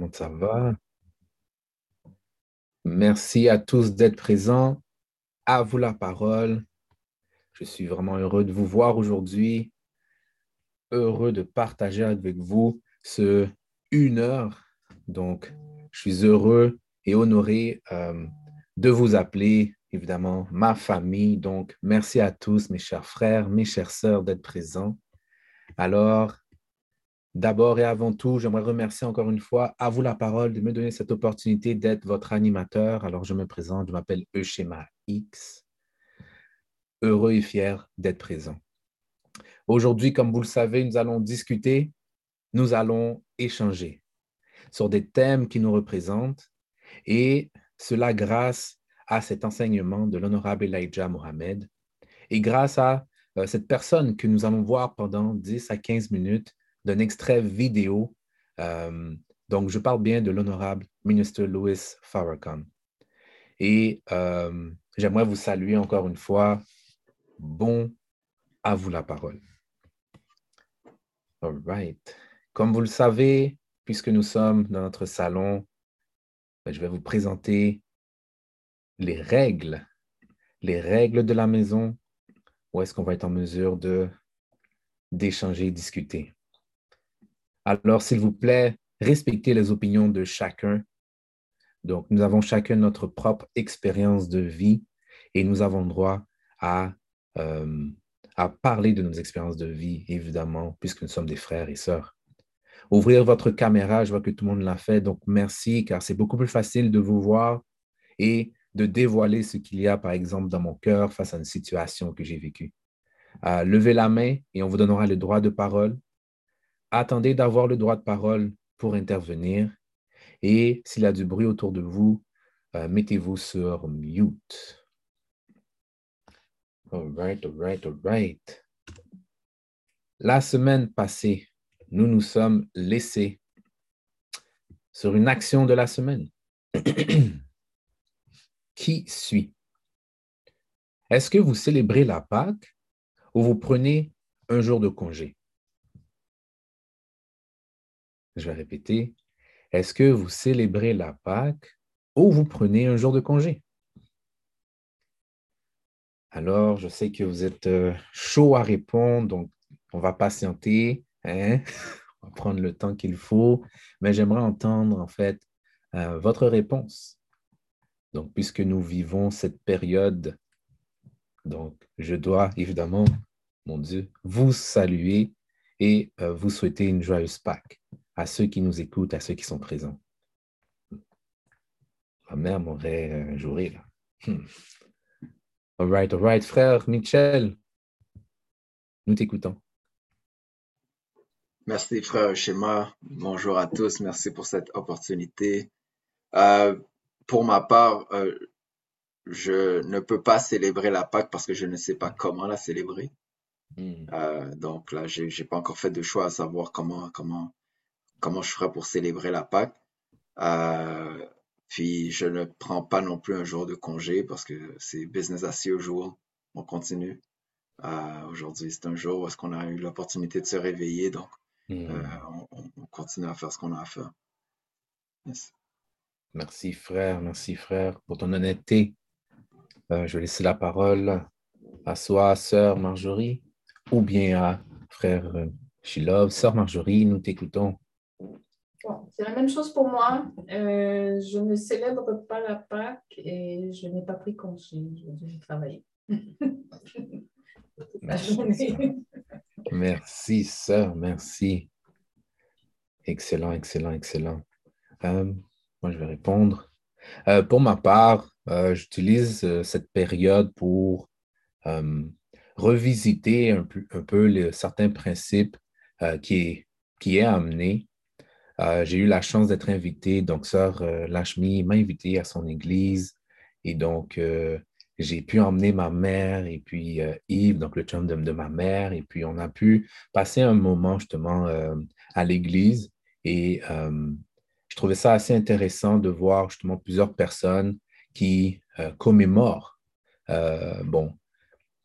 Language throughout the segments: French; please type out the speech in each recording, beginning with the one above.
comment ça va? Merci à tous d'être présents. À vous la parole. Je suis vraiment heureux de vous voir aujourd'hui. Heureux de partager avec vous ce une heure. Donc, je suis heureux et honoré euh, de vous appeler, évidemment, ma famille. Donc, merci à tous, mes chers frères, mes chères sœurs, d'être présents. Alors, D'abord et avant tout, j'aimerais remercier encore une fois à vous la parole de me donner cette opportunité d'être votre animateur. Alors, je me présente, je m'appelle Euschema X. Heureux et fier d'être présent. Aujourd'hui, comme vous le savez, nous allons discuter, nous allons échanger sur des thèmes qui nous représentent et cela grâce à cet enseignement de l'honorable Elijah Mohamed et grâce à euh, cette personne que nous allons voir pendant 10 à 15 minutes d'un extrait vidéo. Euh, donc, je parle bien de l'honorable ministre Louis Farrakhan. Et euh, j'aimerais vous saluer encore une fois. Bon à vous la parole. All right. Comme vous le savez, puisque nous sommes dans notre salon, ben, je vais vous présenter les règles, les règles de la maison, où est-ce qu'on va être en mesure de d'échanger, discuter. Alors, s'il vous plaît, respectez les opinions de chacun. Donc, nous avons chacun notre propre expérience de vie et nous avons droit à, euh, à parler de nos expériences de vie, évidemment, puisque nous sommes des frères et sœurs. Ouvrir votre caméra, je vois que tout le monde l'a fait, donc merci, car c'est beaucoup plus facile de vous voir et de dévoiler ce qu'il y a, par exemple, dans mon cœur face à une situation que j'ai vécue. Euh, levez la main et on vous donnera le droit de parole attendez d'avoir le droit de parole pour intervenir. Et s'il y a du bruit autour de vous, euh, mettez-vous sur mute. All right, all right, all right. La semaine passée, nous nous sommes laissés sur une action de la semaine. Qui suit? Est-ce que vous célébrez la Pâque ou vous prenez un jour de congé? Je vais répéter. Est-ce que vous célébrez la Pâque ou vous prenez un jour de congé? Alors, je sais que vous êtes euh, chaud à répondre, donc on va patienter. Hein? On va prendre le temps qu'il faut, mais j'aimerais entendre en fait euh, votre réponse. Donc, puisque nous vivons cette période, donc je dois évidemment, mon Dieu, vous saluer et euh, vous souhaiter une joyeuse Pâque à ceux qui nous écoutent, à ceux qui sont présents. Ma mère m'aurait joué là. Hmm. All right, all right, frère Michel, nous t'écoutons. Merci, frère Schéma. Bonjour à tous. Merci pour cette opportunité. Euh, pour ma part, euh, je ne peux pas célébrer la Pâque parce que je ne sais pas comment la célébrer. Hmm. Euh, donc là, je n'ai pas encore fait de choix à savoir comment, comment, comment je ferai pour célébrer la Pâque. Euh, puis je ne prends pas non plus un jour de congé parce que c'est business as usual. On continue. Euh, aujourd'hui, c'est un jour où est-ce qu'on a eu l'opportunité de se réveiller, donc hmm. euh, on, continue à faire ce qu'on a à faire. Merci frère, merci frère pour ton honnêteté. je vais laisser la parole à soi, sœur Marjorie, ou bien à frère Shilov. Sœur Marjorie, nous t'écoutons c'est la même chose pour moi. Euh, je ne célèbre pas la Pâque et je n'ai pas pris congé. J'ai travaillé. Merci. sœur, merci. Excellent, excellent, excellent. Euh, moi, je vais répondre. Euh, pour ma part, j'utilise cette période pour revisiter un peu, un peu certains principes qui, est, qui est amené euh, j'ai eu la chance d'être invité. Donc, Sœur euh, Lachmi m'a invité à son église. Et donc, euh, j'ai pu emmener ma mère et puis Yves, donc le chum de, de, ma mère. Et puis, on a pu passer un moment justement à l'église. Et je trouvais ça assez intéressant de voir justement plusieurs personnes qui commémorent. bon,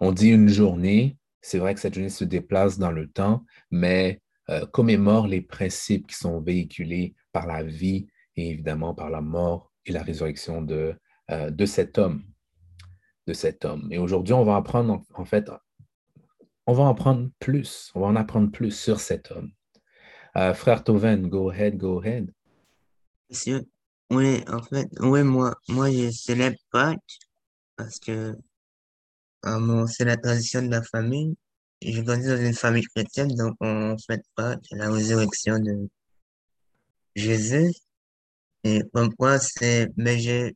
on dit une journée. C'est vrai que cette journée se déplace dans le temps, mais euh, commémore les principes qui sont véhiculés par la vie et évidemment par la mort et la résurrection de, euh, de cet homme. De cet homme. Et aujourd'hui, on va apprendre, en, fait, on va en apprendre plus. On va en apprendre plus sur cet homme. Euh, frère Toven, go ahead, go ahead. Monsieur, oui, en fait, oui, moi, moi, je célèbre Pâques parce que c'est la tradition de la famille. Je grandis dans une famille chrétienne, donc on fête Pâques, la résurrection de Jésus. Et pourquoi c'est, mais j'ai,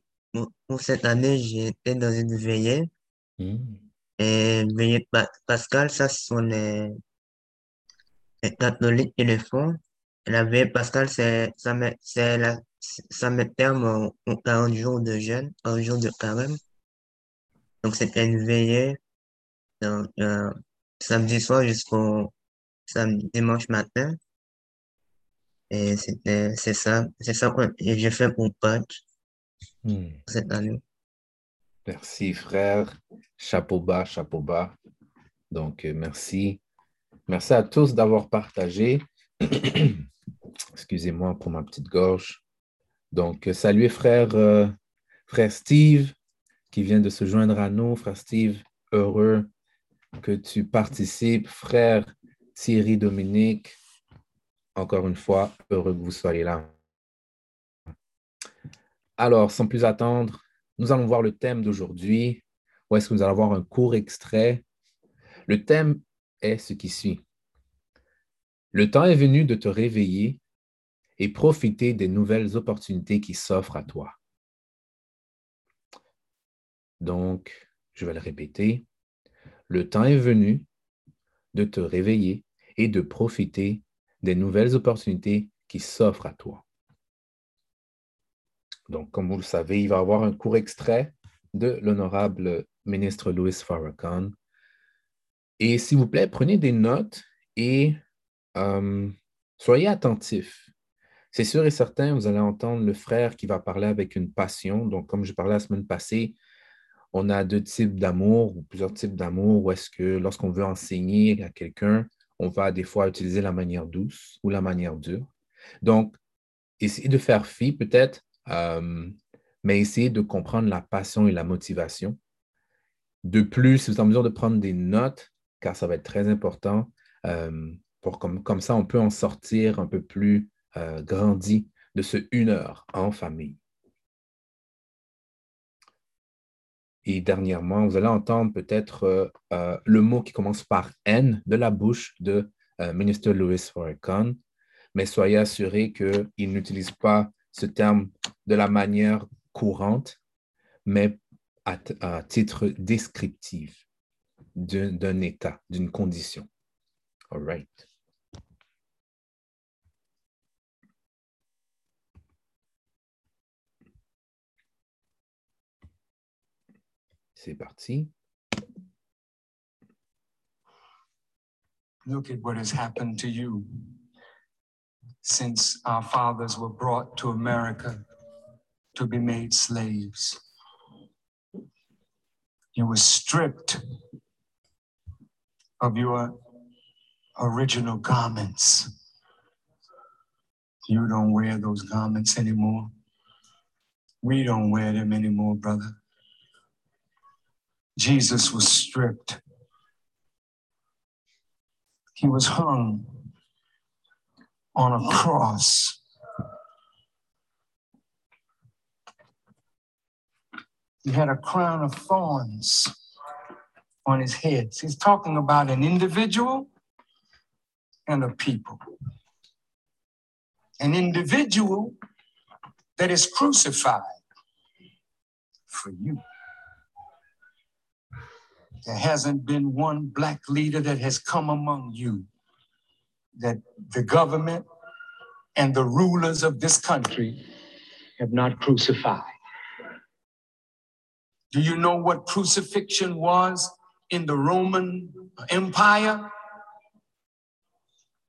pour cette année, j'étais dans une veillée. Hmm. Et veillée Pascal, ça, ce sont les, les catholiques qui le font. La veillée Pascal, c'est, ça met, c'est la, ça met terme aux 40 jours de jeûne, un jour de carême. Donc, c'était une veillée, donc, euh, samedi soir jusqu'au samedi, dimanche matin. Et c'était, c'est ça, c'est ça que j'ai fait pour Pâques hmm. cette année. Merci, frère. Chapeau bas, chapeau bas. Donc, euh, merci. Merci à tous d'avoir partagé. Excusez-moi pour ma petite gorge. Donc, euh, saluez frère, euh, frère Steve qui vient de se joindre à nous. Frère Steve, heureux que tu participes. Frère Thierry Dominique, encore une fois, heureux que vous soyez là. Alors, sans plus attendre, nous allons voir le thème d'aujourd'hui. Ou est-ce que nous allons voir un court extrait? Le thème est ce qui suit. Le temps est venu de te réveiller et profiter des nouvelles opportunités qui s'offrent à toi. Donc, je vais le répéter. Le temps est venu de te réveiller et de profiter des nouvelles opportunités qui s'offrent à toi. Donc, comme vous le savez, il va y avoir un court extrait de l'honorable ministre Louis Farrakhan. Et s'il vous plaît, prenez des notes et euh, soyez attentifs. C'est sûr et certain, vous allez entendre le frère qui va parler avec une passion. Donc, comme je parlais la semaine passée, on a deux types d'amour ou plusieurs types d'amour où est-ce que lorsqu'on veut enseigner à quelqu'un, on va des fois utiliser la manière douce ou la manière dure. Donc, essayez de faire fi peut-être, euh, mais essayez de comprendre la passion et la motivation. De plus, si vous êtes en mesure de prendre des notes, car ça va être très important, euh, pour comme, comme ça, on peut en sortir un peu plus euh, grandi de ce une heure en famille. Et dernièrement, vous allez entendre peut-être euh, euh, le mot qui commence par N de la bouche de euh, ministre Louis Farrakhan, mais soyez assurés qu'il n'utilise pas ce terme de la manière courante, mais à, à titre descriptif d'un état, d'une condition. All right. C'est parti. Look at what has happened to you since our fathers were brought to America to be made slaves. You were stripped of your original garments. You don't wear those garments anymore. We don't wear them anymore, brother. Jesus was stripped. He was hung on a cross. He had a crown of thorns on his head. He's talking about an individual and a people. An individual that is crucified for you. There hasn't been one black leader that has come among you that the government and the rulers of this country have not crucified. Do you know what crucifixion was in the Roman Empire?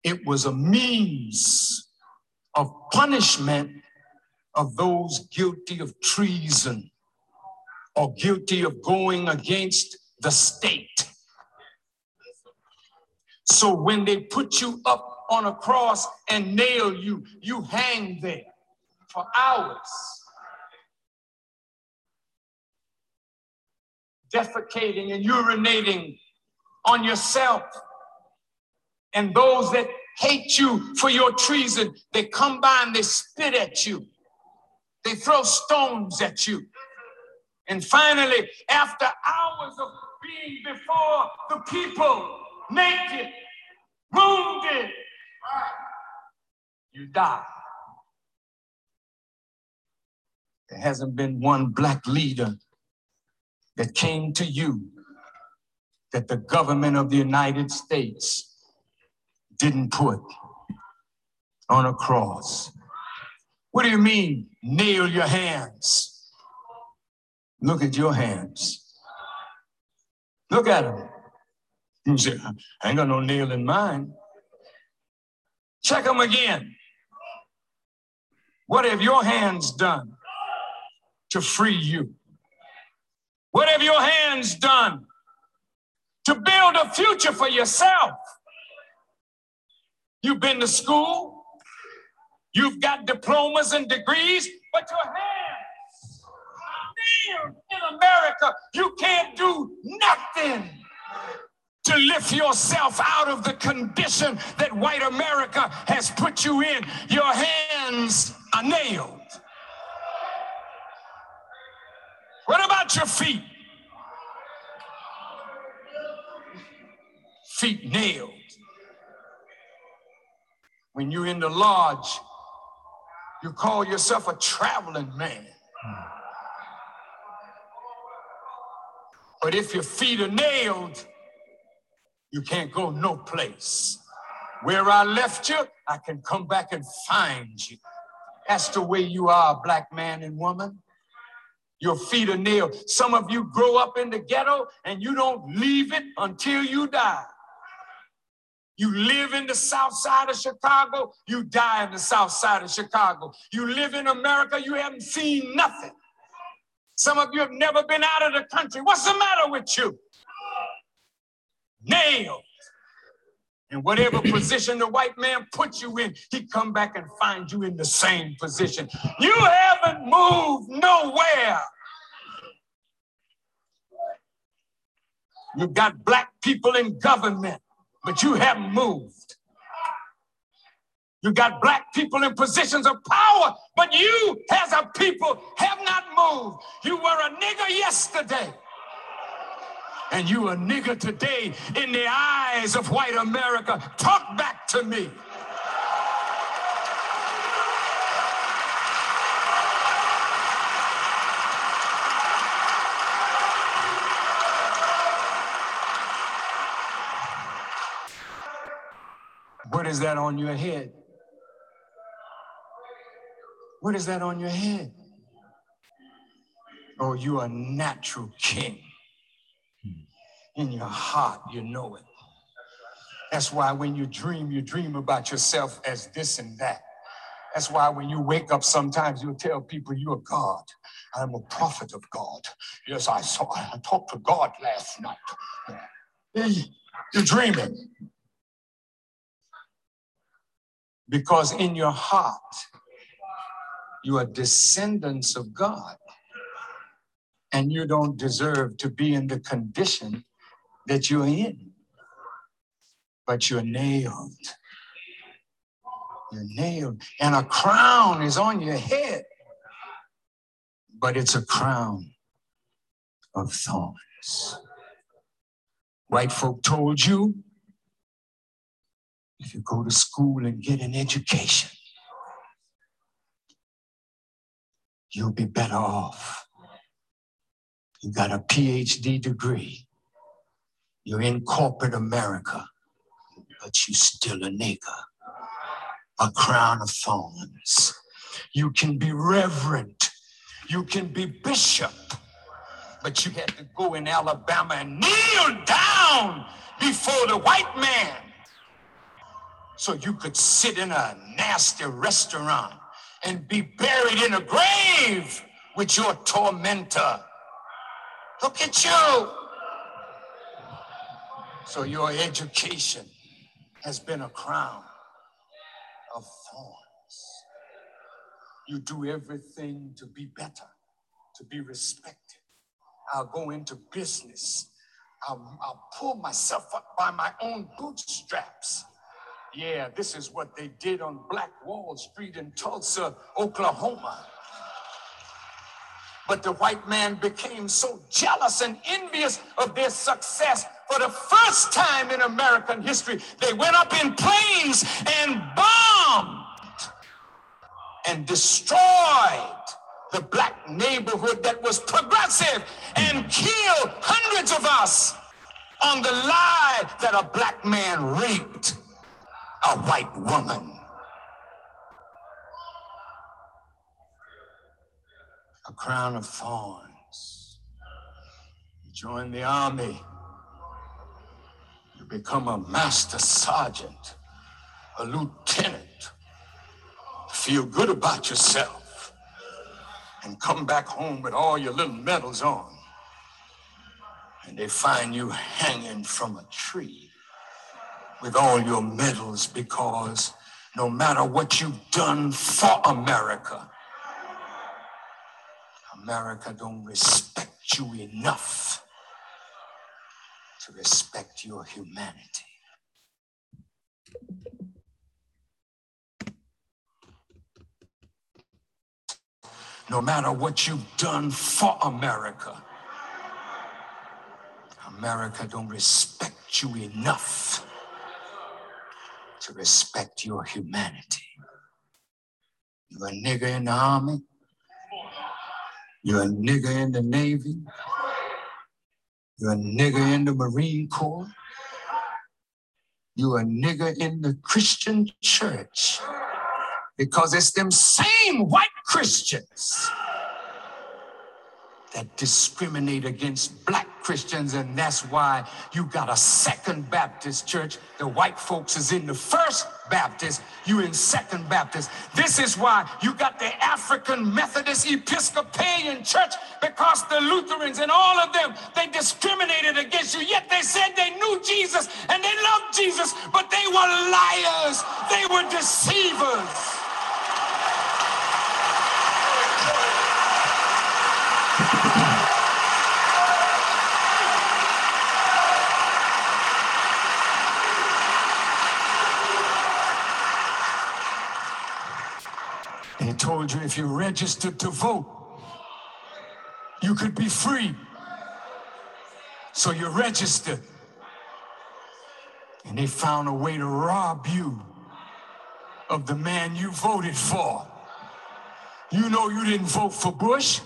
It was a means of punishment of those guilty of treason or guilty of going against the state. So when they put you up on a cross and nail you. You hang there for hours. Defecating and urinating on yourself. And those that hate you for your treason, they come by and they spit at you. They throw stones at you. And finally, after hours of being before the people, naked, wounded, you die. There hasn't been one black leader that came to you that the government of the United States didn't put on a cross. What do you mean, nail your hands? Look at your hands. Look at them. You say, I ain't got no nail in mine. Check them again. What have your hands done to free you? What have your hands done to build a future for yourself? You've been to school, you've got diplomas and degrees, but your hands nailed in America. You can't do nothing to lift yourself out of the condition that white America has put you in. Your hands are nailed. What about your feet? Feet nailed. When you're in the lodge, you call yourself a traveling man. But if your feet are nailed, you can't go no place. Where I left you, I can come back and find you. That's the way you are, black man and woman. Your feet are nailed. Some of you grow up in the ghetto and you don't leave it until you die. You live in the south side of Chicago, you die in the south side of Chicago. You live in America, you haven't seen nothing. Some of you have never been out of the country. What's the matter with you? nailed. And whatever position the white man put you in, he come back and find you in the same position. You haven't moved nowhere. You've got black people in government, but you haven't moved. You got black people in positions of power, but you, as a people, have not moved. You were a nigger yesterday and you a nigger today in the eyes of white America. Talk back to me. What is that on your head? What is that on your head? Oh, you are a natural king in your heart, you know it. That's why when you dream, you dream about yourself as this and that. That's why when you wake up, sometimes you'll tell people you're God. I'm a prophet of God. Yes, I saw, I talked to God last night. You're dreaming. Because in your heart, you are descendants of God. And you don't deserve to be in the condition that you're in, but you're nailed. You're nailed, and a crown is on your head, but it's a crown of thorns. White folk told you if you go to school and get an education, you'll be better off. You got a PhD degree. You're in corporate America, but you still a nigger. A crown of thorns. You can be reverend. You can be bishop. But you had to go in Alabama and kneel down before the white man so you could sit in a nasty restaurant and be buried in a grave with your tormentor. Look at you. So your education has been a crown of thorns. You do everything to be better, to be respected. I'll go into business. I'll, I'll pull myself up by my own bootstraps. Yeah, this is what they did on Black Wall Street in Tulsa, Oklahoma. But the white man became so jealous and envious of their success. For the first time in American history, they went up in planes and bombed and destroyed the black neighborhood that was progressive and killed hundreds of us on the lie that a black man raped a white woman. A crown of thorns. You join the army. You become a master sergeant, a lieutenant. Feel good about yourself and come back home with all your little medals on. And they find you hanging from a tree with all your medals because no matter what you've done for America, America don't respect you enough to respect your humanity. No matter what you've done for America, America don't respect you enough to respect your humanity. You're a nigger in the army. You're a nigger in the Navy. You're a nigger in the Marine Corps. You're a nigger in the Christian church. Because it's them same white Christians that discriminate against black Christians, and that's why you got a second Baptist church. The white folks is in the first Baptist, you in second Baptist. This is why you got the African Methodist Episcopalian church, because the Lutherans and all of them, they discriminated against you, yet they said they knew Jesus and they loved Jesus, but they were liars, they were deceivers. Told you if you registered to vote, you could be free. So you registered. And they found a way to rob you of the man you voted for. You know you didn't vote for Bush,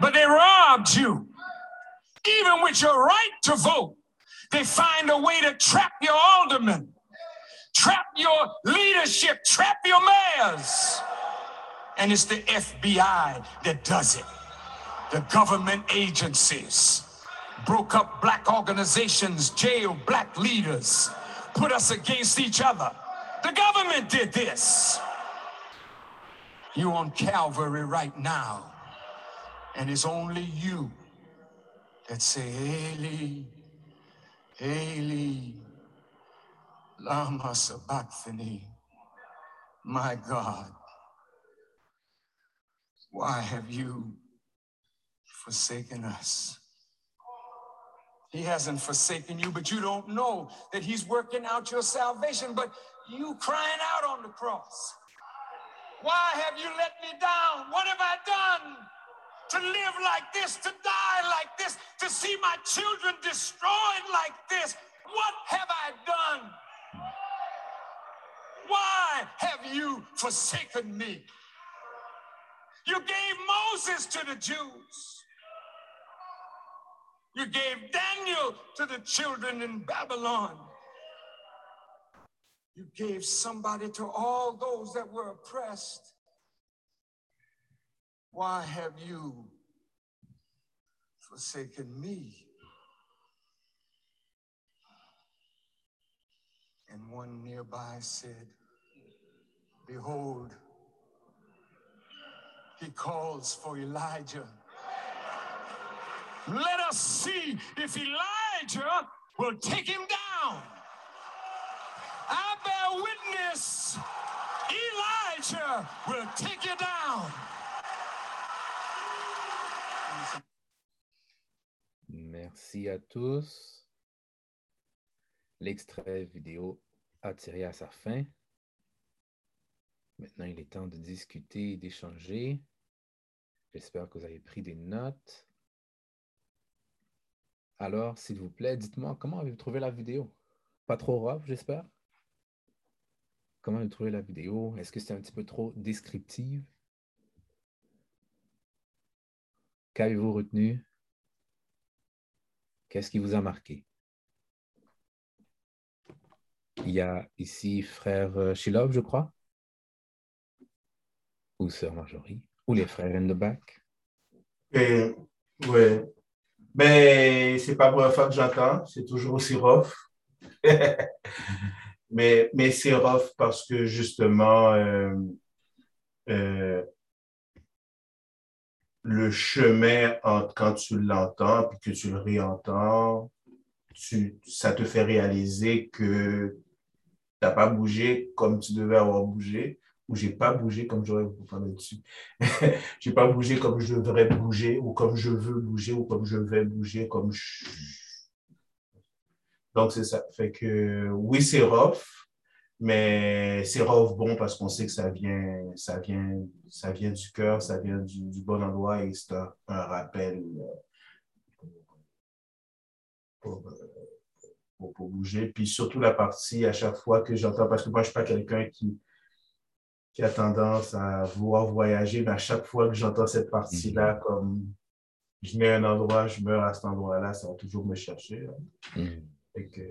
but they robbed you. Even with your right to vote, they find a way to trap your aldermen, trap your leadership, trap your mayors. And it's the FBI that does it. The government agencies broke up black organizations, jailed black leaders, put us against each other. The government did this. You on Calvary right now, and it's only you that say, Eli, Eli, lama sabachthani, my God, why have you forsaken us? He hasn't forsaken you, but you don't know that He's working out your salvation. But you crying out on the cross. Why have you let me down? What have I done to live like this, to die like this, to see my children destroyed like this? What have I done? Why have you forsaken me? You gave Moses to the Jews. You gave Daniel to the children in Babylon. You gave somebody to all those that were oppressed. Why have you forsaken me? And one nearby said, Behold, he calls for Elijah. Let us see if Elijah will take him down. I bear witness nature will take you down. Merci à tous. L'extrait vidéo a tiré à sa fin. Maintenant, il est temps de discuter et d'échanger. J'espère que vous avez pris des notes. Alors, s'il vous plaît, dites-moi comment avez-vous trouvé la vidéo? Pas trop rough, j'espère? Comment avez-vous trouvé la vidéo? Est-ce que c'est un petit peu trop descriptive? Qu'avez-vous retenu? Qu'est-ce qui vous a marqué? Il y a ici frère euh, Shilov, je crois, ou sœur Marjorie, ou les frères in the back? Et, ouais. Mais c'est pas la première fois que j'entends, c'est toujours aussi rough. mais mais c'est rough parce que justement, euh, euh, le chemin quand tu l'entends puis que tu le réentends, ça te fait réaliser que tu n'as pas bougé comme tu devais avoir bougé ou j'ai pas bougé comme j'aurais vous parler dessus. j'ai pas bougé comme je devrais bouger ou comme je veux bouger ou comme je vais bouger comme je... Donc c'est ça. Fait que oui, c'est rough, mais c'est rough bon parce qu'on sait que ça vient, ça vient, ça vient du cœur, ça vient du, bon endroit et c'est un, rappel euh, pour, pour, pour, bouger. Puis surtout la partie à chaque fois que j'entends, parce que moi je suis pas quelqu'un qui qui a tendance à vouloir voyager, mais à chaque fois que j'entends cette partie-là, mm -hmm. comme je mets un endroit, je meurs à cet endroit-là, ça va toujours me chercher. Mm -hmm. que...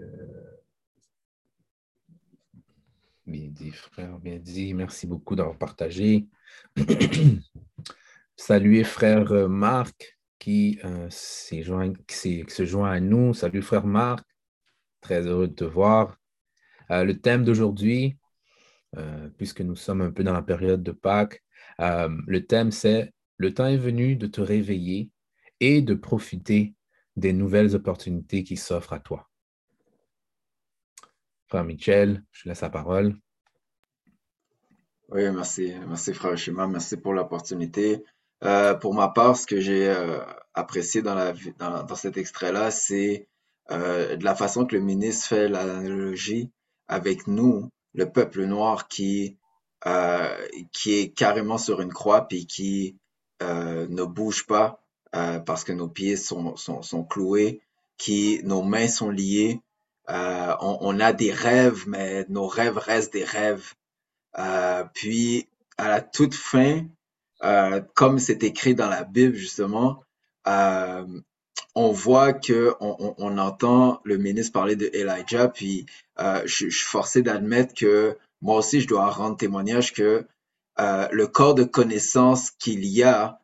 Bien dit, frère, bien dit. Merci beaucoup d'avoir partagé. Saluez frère Marc qui, euh, joint, qui, qui, se joint à nous. Salut frère Marc, très heureux de te voir. Euh, le thème d'aujourd'hui, euh, puisque nous sommes un peu dans la période de Pâques. Euh, le thème, c'est Le temps est venu de te réveiller et de profiter des nouvelles opportunités qui s'offrent à toi. Frère Michel, je laisse la parole. Oui, merci. Merci, frère Shima. Merci pour l'opportunité. Euh, pour ma part, ce que j'ai apprécié dans, dans, cet extrait-là, c'est de la façon que le ministre fait l'analogie avec nous le peuple noir qui, euh, qui est carrément sur une croix puis qui euh, ne bouge pas euh, parce que nos pieds sont, sont, sont, cloués, qui nos mains sont liées. Euh, on, on, a des rêves, mais nos rêves restent des rêves. Euh, puis à la toute fin, euh, comme c'est écrit dans la Bible justement, on voit que on, entend le ministre parler de Elijah, puis euh, je, suis forcé d'admettre que moi aussi je dois rendre témoignage que euh, le corps de connaissance qu'il y a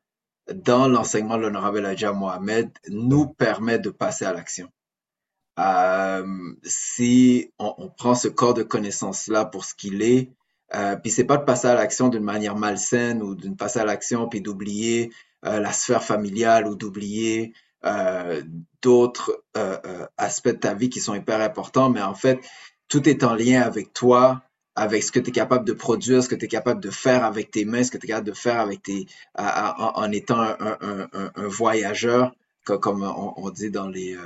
dans l'enseignement de l'honorable Elijah Mohamed nous permet de passer à l'action. Euh, si on, prend ce corps de connaissance là pour ce qu'il est, puis c'est pas de passer à l'action d'une manière malsaine ou d'une passer à l'action puis d'oublier la sphère familiale ou d'oublier d'autres euh, euh, aspects de ta vie qui sont hyper importants, mais en fait, tout est en lien avec toi, avec ce que tu es capable de produire, ce que tu es capable de faire avec tes mains, ce que tu es capable de faire avec tes, en, en étant un, un, un, voyageur, comme on, on dit dans les,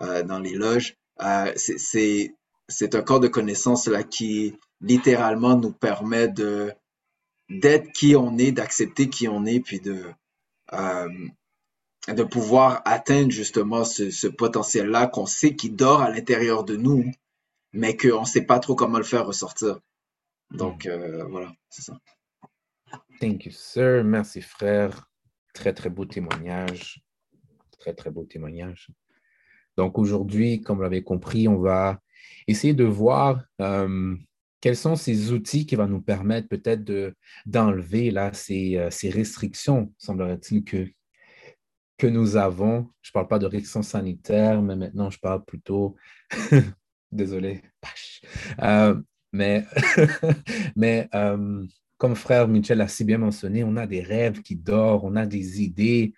euh, dans les loges. Euh, c'est un corps de connaissances là qui littéralement nous permet de d'être qui on est, d'accepter qui on est, puis de euh, de pouvoir atteindre justement ce, ce potentiel-là qu'on sait qui dort à l'intérieur de nous, mais qu'on ne sait pas trop comment le faire ressortir. Donc, euh, voilà, c'est ça. Thank you, sir. Merci, frère. Très, très beau témoignage. Très, très beau témoignage. Donc, aujourd'hui, comme vous l'avez compris, on va essayer de voir euh, quels sont ces outils qui vont nous permettre peut-être d'enlever là ces, euh, ces restrictions, semblerait-il, que, que nous avons. Je parle pas de restrictions sanitaires, mais maintenant, je parle plutôt, désolé, euh, mais, mais euh, comme frère Michel a si bien mentionné, on a des rêves qui dorment, on a des idées,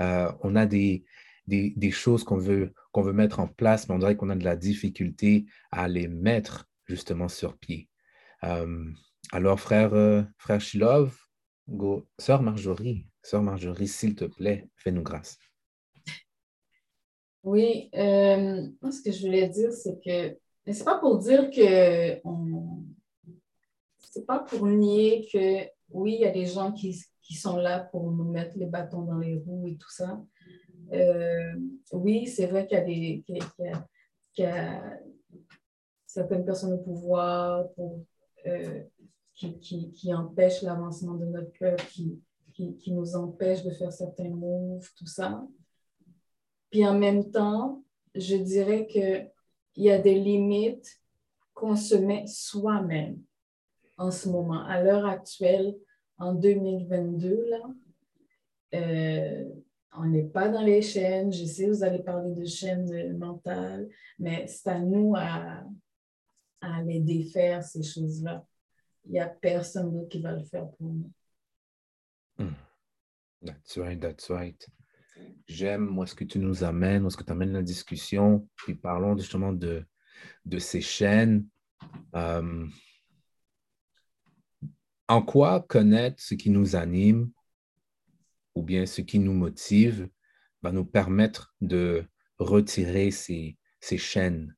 euh, on a des, des, choses qu'on veut, qu'on veut mettre en place, mais on dirait qu'on a de la difficulté à les mettre justement sur pied. Alors, frère, frère Shilov, go. Sœur Marjorie, sœur Marjorie, s'il te plaît, fais-nous grâce. Oui, euh, ce que je voulais dire, c'est que c'est pas pour dire que on... c'est pas pour nier que oui, il y a des gens qui, qui, sont là pour nous mettre les bâtons dans les roues et tout ça. Euh, oui, c'est vrai qu'il y a des qu'il y a, certaines personnes au pouvoir euh, qui, qui, empêchent l'avancement de notre peuple, qui, nous empêchent de faire certains moves, tout ça. Puis en même temps, je dirais qu'il y a des limites qu'on se met soi-même en ce moment. À l'heure actuelle, en 2022, là, euh, on n'est pas dans les chaînes. Je sais, vous allez parler de chaînes mentales, mais c'est à nous à, à les défaire, ces choses-là. Il n'y a personne d'autre qui va le faire pour nous. Hmm. That's right, that's right. J'aime est-ce que tu nous amènes, où est-ce que tu amènes la discussion, puis parlons justement de, de ces chaînes. Euh, en quoi connaître ce qui nous anime ou bien ce qui nous motive va nous permettre de retirer ces, ces chaînes?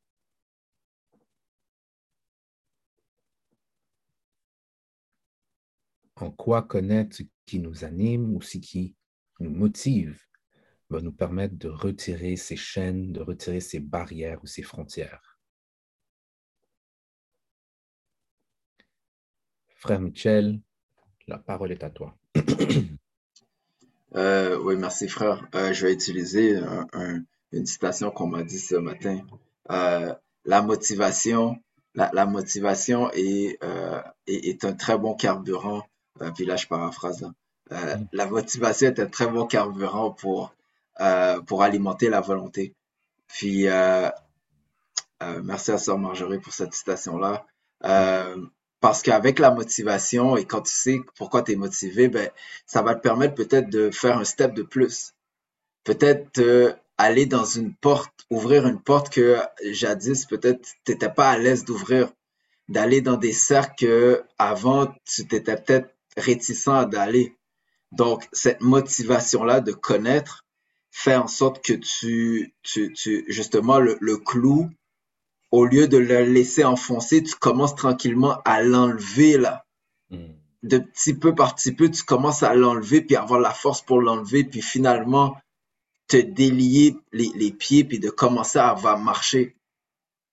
En quoi connaître ce qui nous anime ou ce qui nous motive va nous permettre de retirer ces chaînes, de retirer ces barrières ou ces frontières. Frère Michel, la parole est à toi. Euh, oui, merci frère. Euh, je vais utiliser une citation qu'on m'a dit ce matin. Euh, la motivation, la, motivation est, est, un très bon carburant. Puis là, je paraphrase. Mm. la motivation est un très bon carburant pour, pour alimenter la volonté. Puis, merci à Sœur Marjorie pour cette citation-là. Parce qu'avec la motivation et quand tu sais pourquoi tu es motivé, ben, ça va te permettre peut-être de faire un step de plus. Peut-être euh, aller dans une porte, ouvrir une porte que jadis, peut-être, tu n'étais pas à l'aise d'ouvrir. D'aller dans des cercles que avant, tu étais peut-être réticent d'aller. Donc, cette motivation-là de connaître fait en sorte que tu, tu, tu justement, le, le clou au lieu de le laisser enfoncer, tu commences tranquillement à l'enlever là. Hmm. De petit peu par petit peu, tu commences à l'enlever puis avoir la force pour l'enlever puis finalement te délier les, pieds puis de commencer à avoir marcher.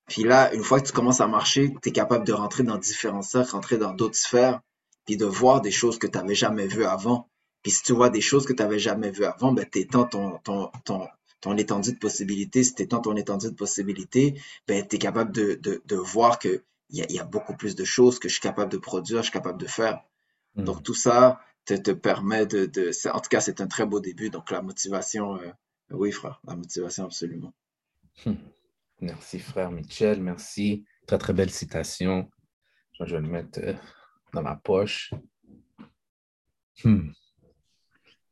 Puis là, une fois que tu commences à marcher, tu es capable de rentrer dans différents cercles, rentrer dans d'autres sphères, puis de voir des choses que tu n'avais jamais vues avant. Puis si tu vois des choses que tu n'avais jamais vues avant, ben, tu étends ton, ton, ton, ton étendue de possibilités, si tu étends ton étendue de possibilités, ben, tu es capable de, de, de voir qu'il y a, y a beaucoup plus de choses que je suis capable de produire, je suis capable de faire. Hmm. Donc, tout ça te, te permet de, de. En tout cas, c'est un très beau début. Donc, la motivation, euh, oui, frère, la motivation, absolument. Hmm. Merci, frère Michel. Merci. Très, très belle citation. Je vais le mettre euh, dans ma poche. Hmm.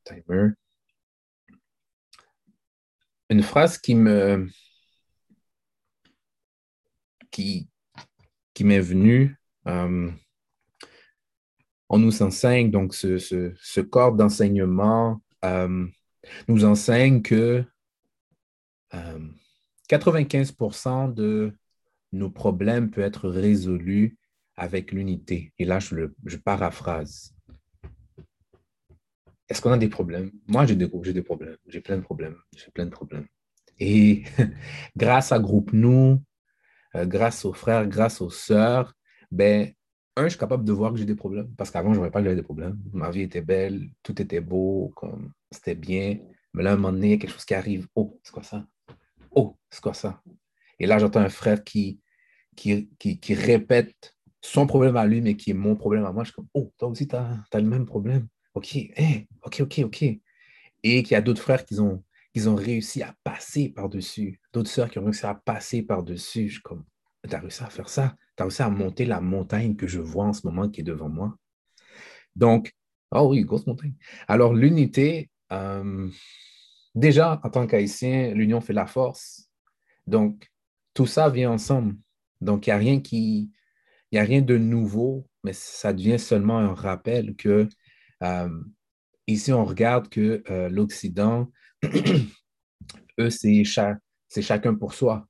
Timer une phrase qui me qui, m'est venue. Euh, on nous enseigne, donc ce, ce, corps d'enseignement euh, nous enseigne que 95% euh, de nos problèmes peuvent être résolus avec l'unité. Et là, je, paraphrase. Est-ce qu'on a des problèmes? Moi, j'ai des, problèmes. J'ai plein de problèmes. J'ai plein de problèmes. Et grâce à Groupe Nous, euh, grâce aux frères, grâce aux sœurs, ben, un, je suis capable de voir que j'ai des problèmes. Parce qu'avant, je n'aurais pas que j'avais des problèmes. Ma vie était belle, tout était beau, comme c'était bien. Mais là, à un moment donné, il y a quelque chose qui arrive. Oh, c'est quoi ça? Oh, c'est quoi ça? Et là, j'entends un frère qui, qui, qui, répète son problème à lui, mais qui est mon problème à moi. Je suis comme, oh, toi aussi, tu as, le même problème. OK, OK, OK, OK. Et qu'il y a d'autres frères qui ont, qui ont réussi à passer par-dessus, d'autres sœurs qui ont réussi à passer par-dessus. Je suis comme, tu as réussi à faire ça, tu as réussi à monter la montagne que je vois en ce moment qui est devant moi. Donc, oh oui, grosse montagne. Alors, l'unité, euh, déjà, en tant qu'haïtien, l'union fait la force. Donc, tout ça vient ensemble. Donc, il n'y a rien qui, il n'y a rien de nouveau mais ça devient seulement un rappel que euh, ici, on regarde que euh, l'Occident, eux, c'est chacun pour soi.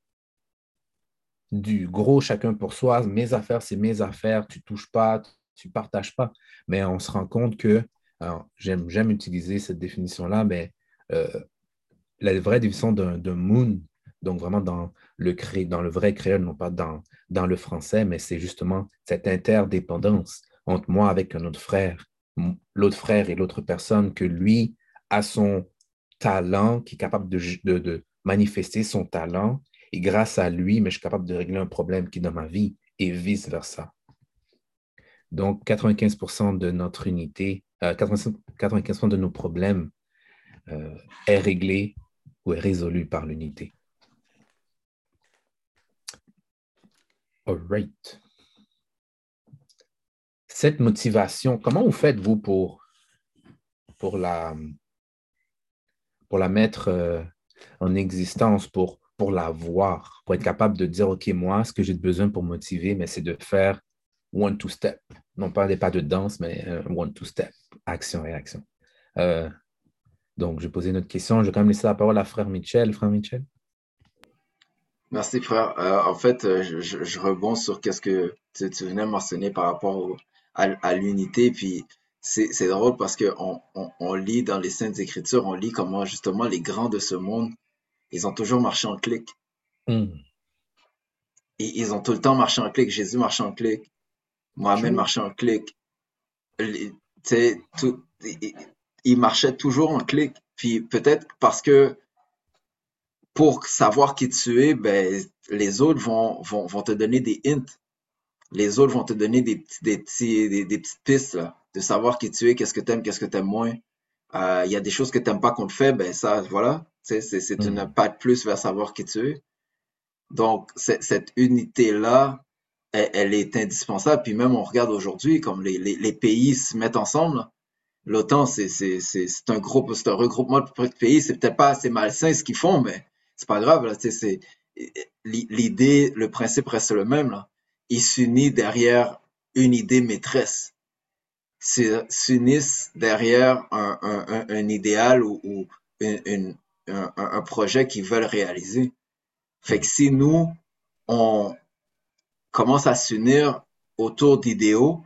Du gros chacun pour soi, mes affaires, c'est mes affaires, tu touches pas, tu partages pas. Mais on se rend compte que, j'aime utiliser cette définition-là, mais euh, la vraie définition d'un moon, donc vraiment dans le, vrai créole, non pas dans, le français, mais c'est justement cette interdépendance entre moi avec un autre frère, l'autre frère et l'autre personne, que lui a son talent, qui est capable de, de, manifester son talent, et grâce à lui, mais je suis capable de régler un problème qui est dans ma vie, et vice-versa. Donc, 95% de notre unité, 95%, euh, de nos problèmes euh, est réglé ou est résolu par l'unité. All right. Cette motivation, comment vous faites-vous pour, pour, la, pour la mettre euh, en existence, pour, pour la voir, pour être capable de dire, OK, moi, ce que j'ai besoin pour motiver, mais c'est de faire one, two step. Non pas des pas de danse, mais euh, one, two step, action, réaction. Euh, donc, poser une autre question. Je vais quand même laisser la parole à frère Michel. Frère Michel? Merci, frère. Euh, en fait, euh, je, je, je rebondis sur ce que tu, tu, venais mentionner par rapport à, à l'unité. Puis, c'est drôle parce qu'on on, on, lit dans les Saintes Écritures, on lit comment justement les grands de ce monde, ils ont toujours marché en clic. Mm. Et, ils ont tout le temps marché en clic. Jésus marchait en clic. Moi-même marchait en clic. Tu sais, tout, il marchait toujours en clic. Puis peut-être parce que pour savoir qui tu es, ben, les autres vont, vont, vont te donner des hints. Les autres vont te donner des, des, petits, des, petites pistes là, de savoir qui tu es, qu'est-ce que tu aimes, qu'est-ce que tu aimes moins. Euh, il y a des choses que tu n'aimes pas qu'on te fait, ben ça, voilà, c'est mm. une pas de plus vers savoir qui tu es. Donc, cette unité-là, elle, elle, est indispensable. Puis même, on regarde aujourd'hui, comme les, les, les, pays se mettent ensemble, l'OTAN, c'est un groupe, c'est un regroupement de pays. C'est peut-être pas assez malsain ce qu'ils font, mais c'est pas grave. Là, c'est l'idée, le principe reste le même. Là. Ils s'unissent derrière une idée maîtresse. S'unissent derrière un, un, idéal ou, ou un, projet qu'ils veulent réaliser. Fait que si nous, on commence à s'unir autour d'idéaux,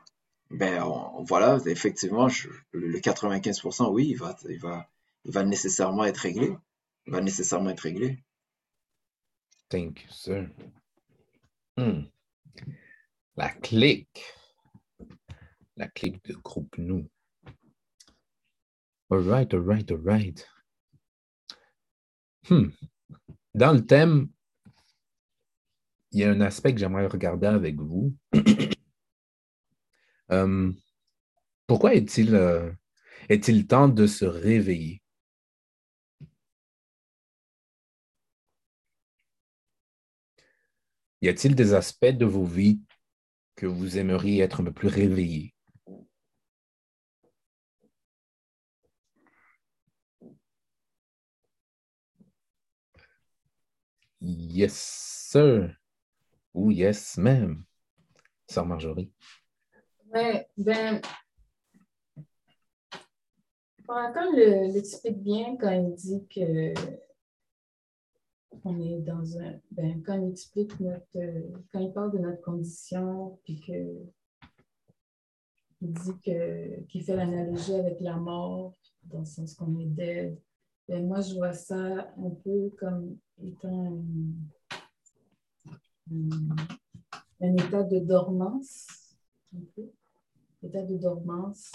ben voilà, effectivement, le 95%, oui, il va, il, va, il va nécessairement être réglé. Va nécessairement être réglé. Thank you, sir. Hmm. La clique. La clique de groupe nous. All right, all right, all right. Hmm. Dans le thème, il y a un aspect que j'aimerais regarder avec vous. Euh, pourquoi euh, est-il temps de se réveiller? Y a-t-il des aspects de vos vies que vous aimeriez être un peu plus réveillés? Yes, sir. Ou yes, ma'am. Sœur Marjorie. Ouais, ben, Quand l'explique bien quand il dit que on est dans un. Ben, quand il explique notre. Quand il parle de notre condition, puis que. Il dit que qu'il fait l'analogie avec la mort, dans le sens qu'on est dead. Ben, moi, je vois ça un peu comme étant un, état de dormance. Un peu état de dormance,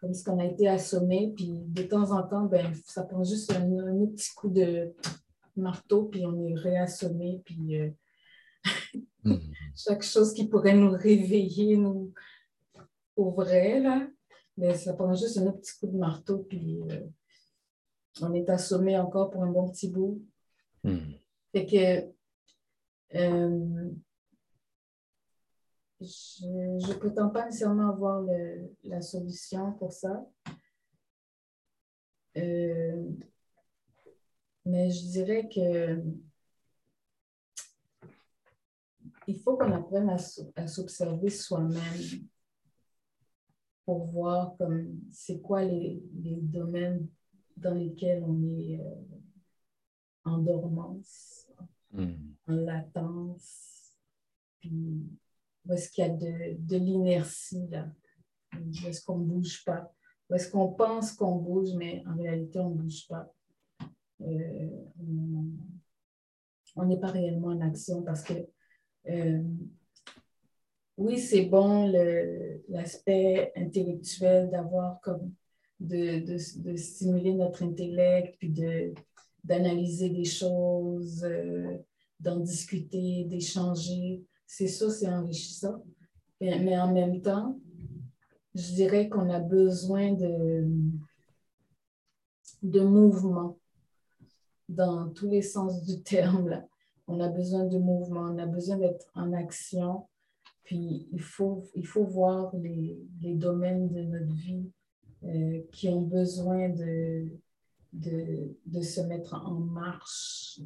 comme si on a été assommé, puis de temps en temps, ben, ça prend juste un, petit coup de marteau, puis on est réassommé, puis euh, hmm. chaque chose qui pourrait nous réveiller, nous, pour vrai, là, ben, ça prend juste un petit coup de marteau, puis euh, on est assommé encore pour un bon petit bout. Fait que euh, je ne prétends pas nécessairement avoir le, la solution pour ça. Euh, mais je dirais que il faut qu'on apprenne à, s'observer soi-même pour voir comme c'est quoi les, les, domaines dans lesquels on est euh, en dormance, Hmm. en latence, puis où est-ce qu'il y a de, de l'inertie là, où est-ce qu'on ne bouge pas, où est-ce qu'on pense qu'on bouge, mais en réalité on ne bouge pas. Euh, on- n'est pas réellement en action parce que euh, oui, c'est bon l'aspect intellectuel d'avoir comme de, de, de stimuler notre intellect, puis de, d'analyser des choses, euh, d'en discuter, d'échanger. C'est ça, c'est enrichissant. Mais, mais en même temps, je dirais qu'on a besoin de, de mouvement dans tous les sens du terme. On a besoin de mouvement, on a besoin d'être en action. Puis il faut, il faut voir les, les domaines de notre vie euh, qui ont besoin de, de, de se mettre en marche.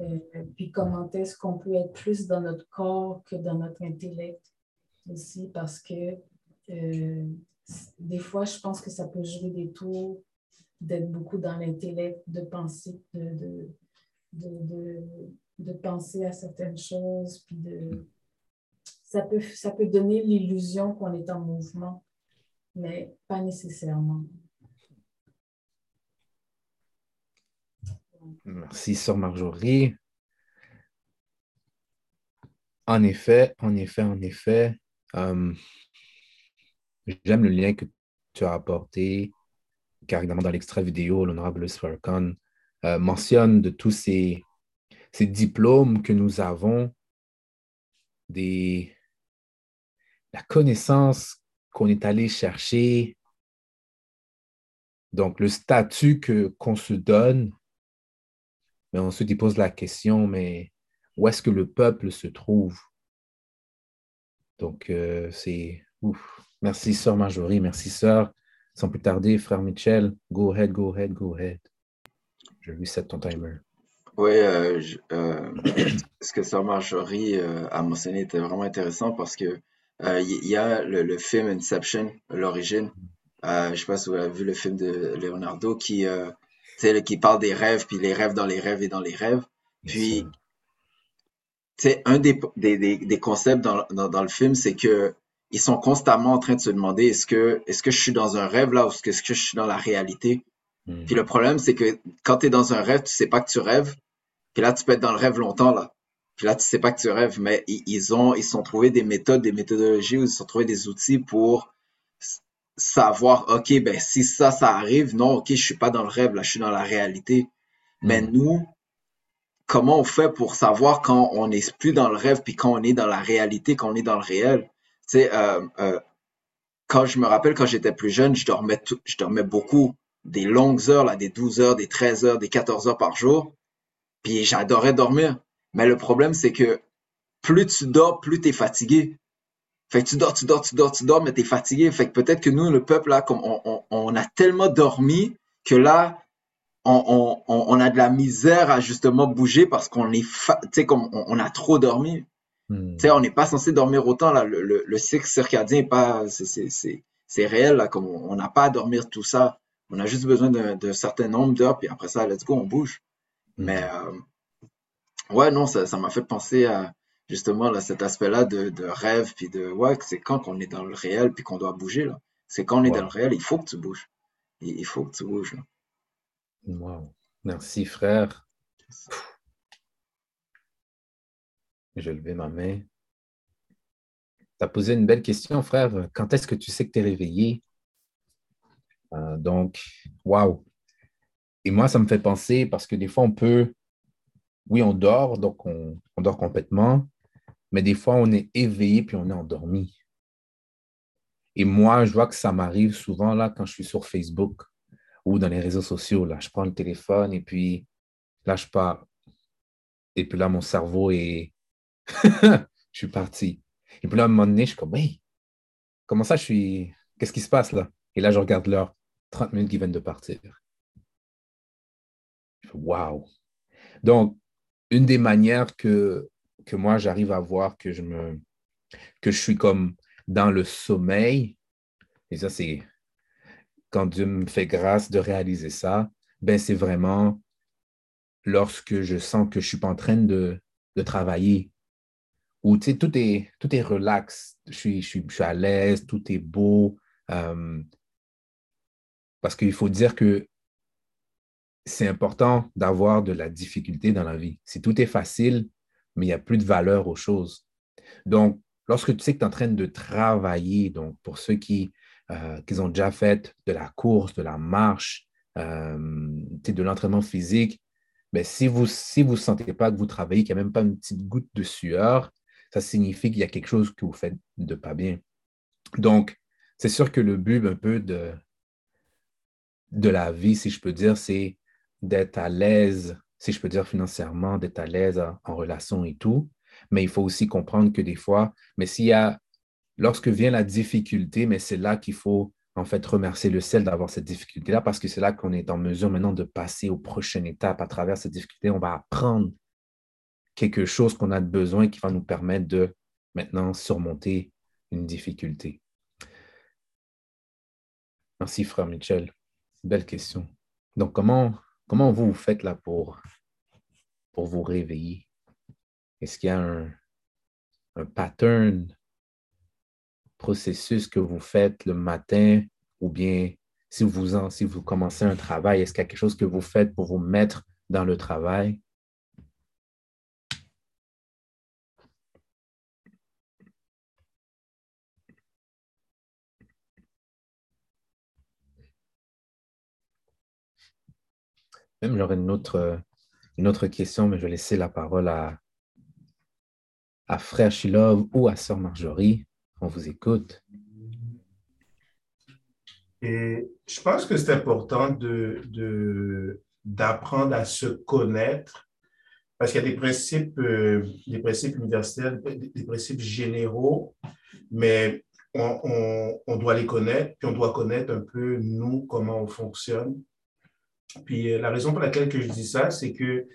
Euh, puis comment est-ce qu'on peut être plus dans notre corps que dans notre intellect aussi, parce que euh, des fois, je pense que ça peut jouer des tours d'être beaucoup dans l'intellect, de penser, de, de, de, penser à certaines choses, puis de, ça, peut, ça peut donner l'illusion qu'on est en mouvement, mais pas nécessairement. Merci, Sœur Marjorie. En effet, en effet, en effet, euh, j'aime le lien que tu as apporté, car évidemment dans l'extrait vidéo, l'honorable Farrakhan euh, mentionne de tous ces, ces diplômes que nous avons, des, la connaissance qu'on est allé chercher, donc le statut qu'on se donne, mais ensuite il pose la question, mais où est-ce que le peuple se trouve? Donc, euh, c'est... Merci, Sœur Marjorie. Merci, Sœur. Sans plus tarder, Frère Mitchell, go ahead, go ahead, go ahead. Je lui set ton timer. Oui, euh, je- euh, ce que Sœur Marjorie euh, a mentionné était vraiment intéressant parce que euh, il y, a le, le film Inception, l'origine. Euh, je ne sais pas si vous avez vu le film de Leonardo qui, euh, qui parle des rêves, puis les rêves dans les rêves et dans les rêves. Puis, un des, des, des, des concepts dans, dans, dans le film, c'est que ils sont constamment en train de se demander est-ce que, est-ce que je suis dans un rêve là ou est-ce que, je suis dans la réalité? Hmm. Puis le problème, c'est que quand tu es dans un rêve, tu sais pas que tu rêves. Puis là, tu peux être dans le rêve longtemps, là. Puis là, tu sais pas que tu rêves, mais ils, ont, ils sont trouvés des méthodes, des méthodologies, ou ils se sont trouvés des outils pour savoir, OK, ben, si ça, ça arrive, non, OK, je suis pas dans le rêve, là, je suis dans la réalité. Mais Hmm. nous, comment on fait pour savoir quand on n'est plus dans le rêve, puis quand on est dans la réalité, quand on est dans le réel? Tu sais, euh, euh, quand je me rappelle, quand j'étais plus jeune, je dormais, je dormais beaucoup, des longues heures, là, des 12 heures, des 13 heures, des 14 heures par jour. Puis j'adorais dormir. Mais le problème, c'est que plus tu dors, plus tu es fatigué. Fait que tu dors, tu dors, tu dors, tu dors, mais tu es fatigué. Fait que peut-être que nous, le peuple, là, on, on, a tellement dormi que là, on, on, a de la misère à justement bouger parce qu'on est, fa- comme on a trop dormi. Tu sais, on n'est pas censé dormir autant, là. Le, le, le cycle circadien est pas, c'est, réel, là. Comme on n'a pas à dormir tout ça. On a juste besoin d'un, certain nombre d'heures, puis après ça, let's go, on bouge. Hmm. Mais, euh, ouais, non, ça, m'a fait penser à, justement, là, cet aspect-là de, de rêve, puis de, ouais, c'est quand qu'on est dans le réel, puis qu'on doit bouger, là. C'est quand on est dans le réel, il faut que tu bouges. Il, il faut que tu bouges, là. Wow. Merci, frère. Je vais lever ma main. Tu as posé une belle question, frère. Quand est-ce que tu sais que tu es réveillé? Euh, donc, waouh. Et moi, ça me fait penser parce que des fois, on peut, oui, on dort, donc on, on dort complètement, mais des fois, on est éveillé puis on est endormi. Et moi, je vois que ça m'arrive souvent là quand je suis sur Facebook ou dans les réseaux sociaux. Là, je prends le téléphone et puis là, je pars. Et puis là, mon cerveau est. je suis parti. Et puis là, à un moment donné, je suis comme, hey, comment ça, je suis. Qu'est-ce qui se passe là? Et là, je regarde l'heure. 30 minutes qui viennent de partir. Wow. Donc, une des manières que, que moi, j'arrive à voir que je me que je suis comme dans le sommeil, Et ça, c'est quand Dieu me fait grâce de réaliser ça, ben c'est vraiment lorsque je sens que je ne suis pas en train de, travailler, où tout est, tout est relax, je suis, je suis, je suis à l'aise, tout est beau. Euh, parce qu'il faut dire que c'est important d'avoir de la difficulté dans la vie. Si tout est facile, mais il n'y a plus de valeur aux choses. Donc, lorsque tu sais que tu es en train de travailler, donc pour ceux qui, euh, ont déjà fait de la course, de la marche, euh, de l'entraînement physique, mais ben, si vous si vous sentez pas que vous travaillez, qu'il n'y a même pas une petite goutte de sueur, ça signifie qu'il y a quelque chose que vous faites de pas bien. Donc, c'est sûr que le but un peu de, la vie, si je peux dire, c'est d'être à l'aise, si je peux dire financièrement, d'être à l'aise en, relation et tout. Mais il faut aussi comprendre que des fois, mais s'il y a, lorsque vient la difficulté, mais c'est là qu'il faut en fait remercier le ciel d'avoir cette difficulté-là parce que c'est là qu'on est en mesure maintenant de passer aux prochaines étapes. À travers cette difficulté, on va apprendre quelque chose qu'on a besoin qui va nous permettre de maintenant surmonter une difficulté. Merci, frère Michel. Belle question. Donc, comment, vous, vous faites là pour, pour vous réveiller? Est-ce qu'il y a un, un pattern, processus que vous faites le matin ou bien si vous, en, si vous commencez un travail, est-ce qu'il y a quelque chose que vous faites pour vous mettre dans le travail? Même j'aurais une autre, une autre question, mais je vais laisser la parole à, à Frère Shilov ou à Sœur Marjorie. On vous écoute. Et je pense que c'est important de, d'apprendre à se connaître parce qu'il y a des principes, euh, des principes universels, des, principes généraux, mais on, on, doit les connaître, puis on doit connaître un peu nous, comment on fonctionne. Puis euh, la raison pour laquelle que je dis ça, c'est que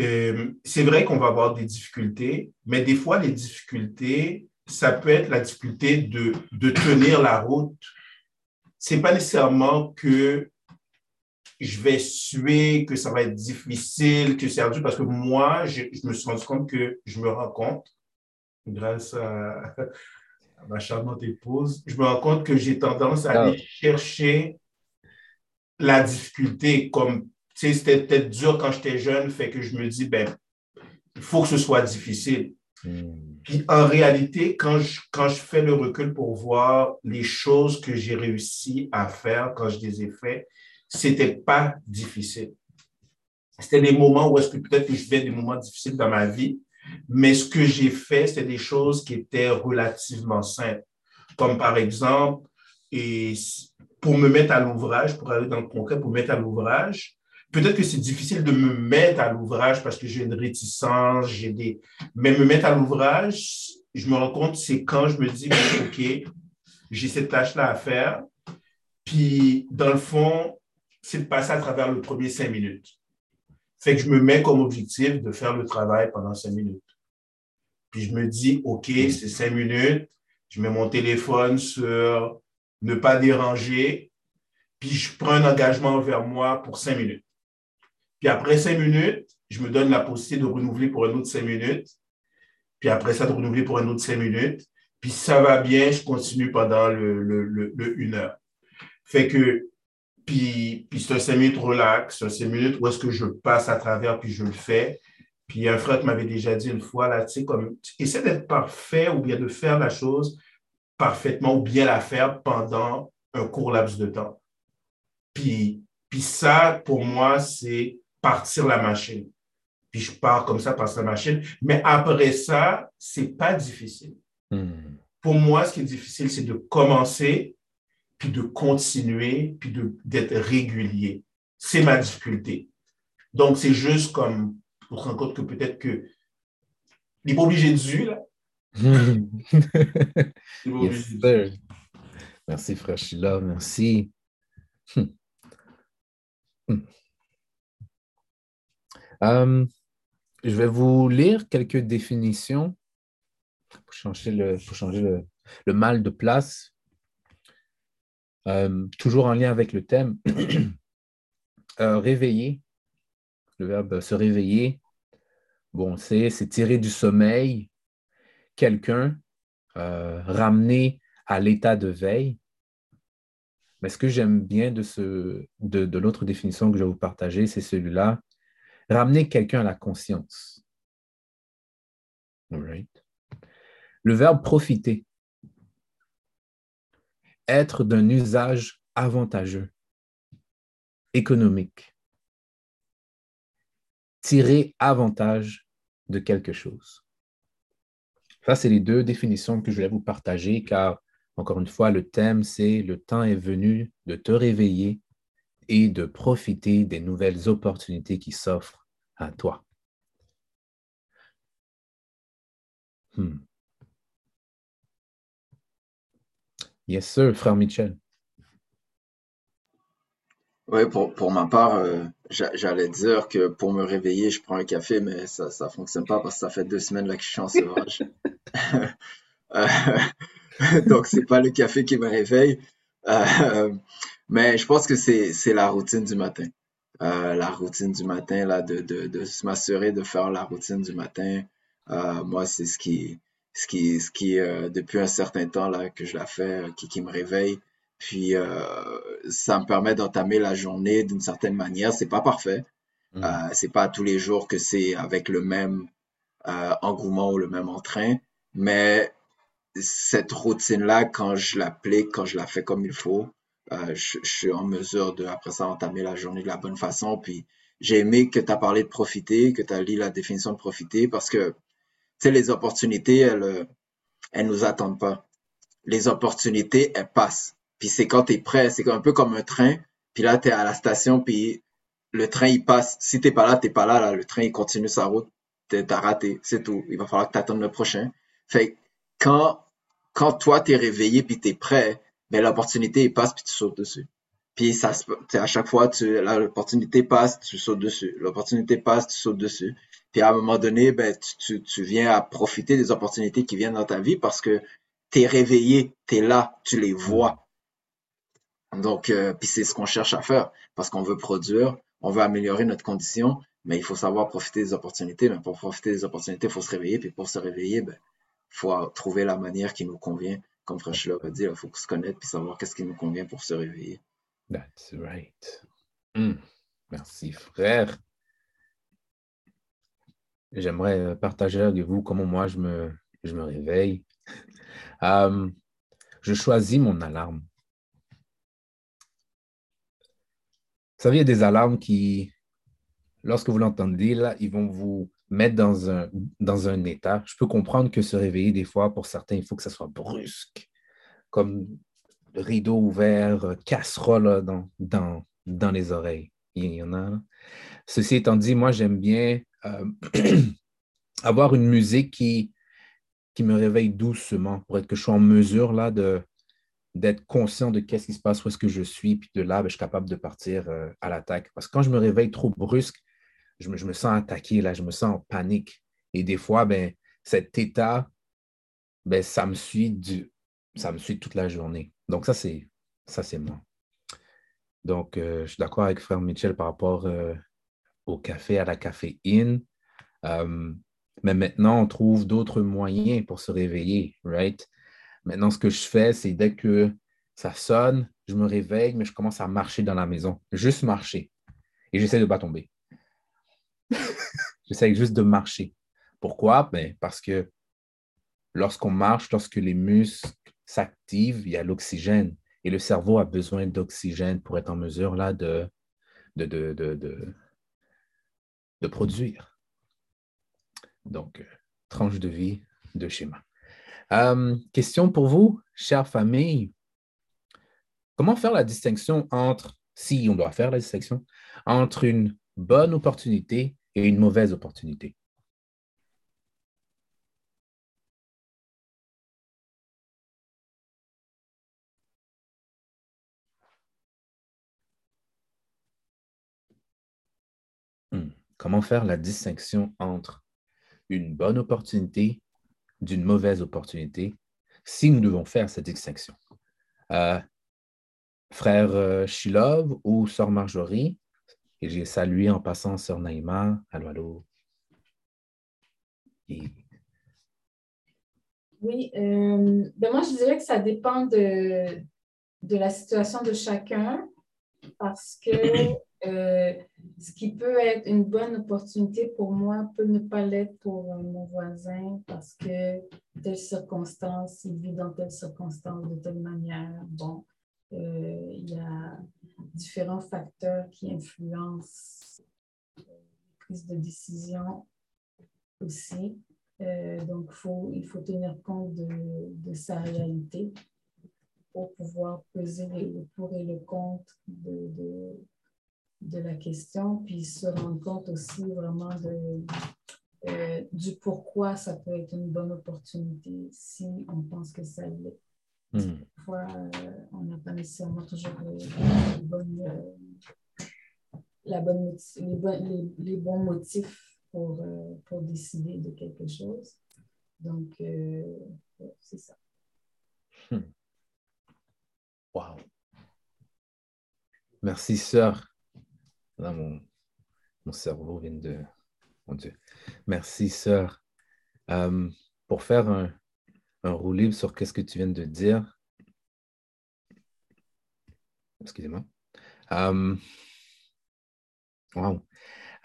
euh, c'est vrai qu'on va avoir des difficultés, mais des fois, les difficultés, ça peut être la difficulté de, de tenir la route. C'est pas nécessairement que je vais suer, que ça va être difficile, que c'est ardu, parce que moi, je, me suis rendu compte que je me rends compte, grâce à, à ma charmante épouse, je me rends compte que j'ai tendance à aller chercher la difficulté, comme, tu sais, c'était peut-être dur quand j'étais jeune, fait que je me dis, ben, il faut que ce soit difficile. Hmm. Puis en réalité, quand je, quand je fais le recul pour voir les choses que j'ai réussi à faire quand je les ai fait, c'était pas difficile. C'était des moments où est-ce que peut-être que je fais des moments difficiles dans ma vie, mais ce que j'ai fait, c'était des choses qui étaient relativement simples. Comme par exemple, et pour me mettre à l'ouvrage, pour aller dans le concret, pour me mettre à l'ouvrage. Peut-être que c'est difficile de me mettre à l'ouvrage parce que j'ai une réticence, j'ai des. Mais me mettre à l'ouvrage, je me rends compte, c'est quand je me dis, OK, j'ai cette tâche-là à faire. Puis, dans le fond, c'est de passer à travers le premier cinq minutes. Fait que je me mets comme objectif de faire le travail pendant cinq minutes. Puis je me dis, OK, c'est cinq minutes. Je mets mon téléphone sur ne pas déranger, puis je prends un engagement vers moi pour cinq minutes. Puis après cinq minutes, je me donne la possibilité de renouveler pour un autre cinq minutes. Puis après ça, de renouveler pour un autre cinq minutes. Puis ça va bien, je continue pendant le, une heure. Fait que, puis, puis c'est un cinq minutes relax, un cinq minutes où est-ce que je passe à travers, puis je le fais. Puis un frère m'avait déjà dit une fois, là, tu sais, comme, essaie d'être parfait ou bien de faire la chose parfaitement ou bien la faire pendant un court laps de temps. Puis, puis ça, pour moi, c'est partir la machine. Puis je pars comme ça, partir la machine. Mais après ça, c'est pas difficile. Hmm. Pour moi, ce qui est difficile, c'est de commencer, puis de continuer, puis d'être régulier. C'est ma difficulté. Donc, c'est juste comme, pour se rendre compte que peut-être que, il n'est pas obligé de du, là, Merci, frère Sheila. Merci. Hmm. Hmm. Euh, je vais vous lire quelques définitions pour changer le, pour changer le, le mal de place. Euh, toujours en lien avec le thème, euh, réveiller, le verbe se réveiller, bon, c'est tirer du sommeil quelqu'un, euh, ramener à l'état de veille. Mais ce que j'aime bien de, l'autre définition que je vais vous partager, c'est celui-là, ramener quelqu'un à la conscience. Le verbe profiter être d'un usage avantageux, économique, tirer avantage de quelque chose. Ça, c'est les deux définitions que je voulais vous partager car, encore une fois, le thème, c'est le temps est venu de te réveiller et de profiter des nouvelles opportunités qui s'offrent à toi. Hmm. Yes, sir, frère Michel. Oui, pour, pour ma part, euh, j'allais dire que pour me réveiller, je prends un café, mais ça ne fonctionne pas parce que ça fait deux semaines là, que je suis en sevrage. euh, donc, c'est pas le café qui me réveille. Euh, mais je pense que c'est la routine du matin. Euh, la routine du matin, là, de, de, de m'assurer de faire la routine du matin. moi, c'est ce qui, ce qui, ce qui euh, depuis un certain temps là, que je la fais, euh, qui, qui me réveille. Puis euh, ça me permet d'entamer la journée d'une certaine manière. C'est pas parfait. Mmh. Euh, c'est pas tous les jours que c'est avec le même euh, engouement ou le même entrain. Mais cette routine-là, quand je l'applique, quand je la fais comme il faut, je, je, suis en mesure de, après ça, entamer la journée de la bonne façon. Puis j'ai aimé que tu as parlé de profiter, que tu as lu la définition de profiter, parce que sais, les opportunités, elles, elles nous attendent pas. Les opportunités, elles passent. Puis c'est quand tu es prêt, c'est un peu comme un train. Puis là, tu es à la station, puis le train, il passe. Si t'es pas là, t'es pas là, là. Le train, il continue sa route. T'as raté, c'est tout. Il va falloir que tu attendes le prochain. Fait quand, quand toi, t'es réveillé, puis t'es prêt, ben, l'opportunité, il passe, puis tu sautes dessus. Puis ça, à chaque fois, tu, l'opportunité passe, tu sautes dessus. L'opportunité passe, tu sautes dessus. Puis à un moment donné, ben, tu, tu, viens à profiter des opportunités qui viennent dans ta vie parce que tu es réveillé, tu es là, tu les vois. Donc, euh, puis c'est ce qu'on cherche à faire parce qu'on veut produire, on veut améliorer notre condition, mais il faut savoir profiter des opportunités. Mais pour profiter des opportunités, il faut se réveiller. Puis pour se réveiller, ben, il faut trouver la manière qui nous convient. Comme Frère a dit, il faut se connaître puis savoir qu'est-ce qui nous convient pour se réveiller. That's right. Hmm. Merci, frère j'aimerais partager avec vous comment moi je me, je me réveille. Euh, je choisis mon alarme. Savez, il y a des alarmes qui, lorsque vous l'entendez, là, ils vont vous mettre dans un, dans un état. Je peux comprendre que se réveiller, des fois, pour certains, il faut que ça soit brusque, comme rideau ouvert, euh, casserole dans, dans, dans les oreilles. Il y en a. Ceci étant dit, moi, j'aime bien euh, avoir une musique qui, qui me réveille doucement pour être que je sois en mesure là de d'être conscient de qu'est-ce qui se passe, où est-ce que je suis, puis de là, ben, je suis capable de partir euh, à l'attaque. Parce que quand je me réveille trop brusque, je me, sens attaqué, là, je me sens en panique. Et des fois, ben, cet état, ben, ça, me suit toute la journée. Donc, ça, c'est ça c'est moi. Donc, euh, je suis d'accord avec frère Michel par rapport au café, à la caféine. Euh, mais maintenant, on trouve d'autres moyens pour se réveiller, right? Maintenant, ce que je fais, c'est dès que ça sonne, je me réveille, mais je commence à marcher dans la maison. Juste marcher. Et j'essaie de ne pas tomber. j'essaie juste de marcher. Pourquoi? Ben, parce que lorsqu'on marche, lorsque les muscles s'activent, il y a l'oxygène. Et le cerveau a besoin d'oxygène pour être en mesure là, de, de, de, de de produire. Donc, euh, tranche de vie de schéma. Euh, question pour vous, chère famille. Comment faire la distinction entre, si on doit faire la distinction, entre une bonne opportunité et une mauvaise opportunité? Comment faire la distinction entre une bonne opportunité d'une mauvaise opportunité si nous devons faire cette distinction? Euh, frère euh, Shilov ou sœur Marjorie. Et j'ai salué en passant sœur Naïma. Allô, allô. Et- Oui, euh, ben moi je dirais que ça dépend de, de la situation de chacun parce que euh, ce qui peut être une bonne opportunité pour moi peut ne pas l'être pour euh, mon voisin parce que telle circonstance, il vit dans telle circonstance de telle manière. Bon, euh, il y a différents facteurs qui influencent euh, la prise de décision aussi. Donc, faut, il faut tenir compte de, de sa réalité pour pouvoir peser les- le pour et le contre de la question, puis se rendre compte aussi vraiment de, euh, du pourquoi ça peut être une bonne opportunité si on pense que ça l'est. Hmm. Parfois, euh, on n'a pas nécessairement toujours les, bonnes, euh, la bonne les, bonnes- les- les bons motifs pour, pour décider de quelque chose. Donc, c'est ça. Wow. Merci, sœur. Là, mon, mon cerveau vient de... Mon Dieu. Merci, sœur. Euh, pour faire un, un libre sur qu'est-ce que tu viens de dire. Excusez-moi. Euh, wow.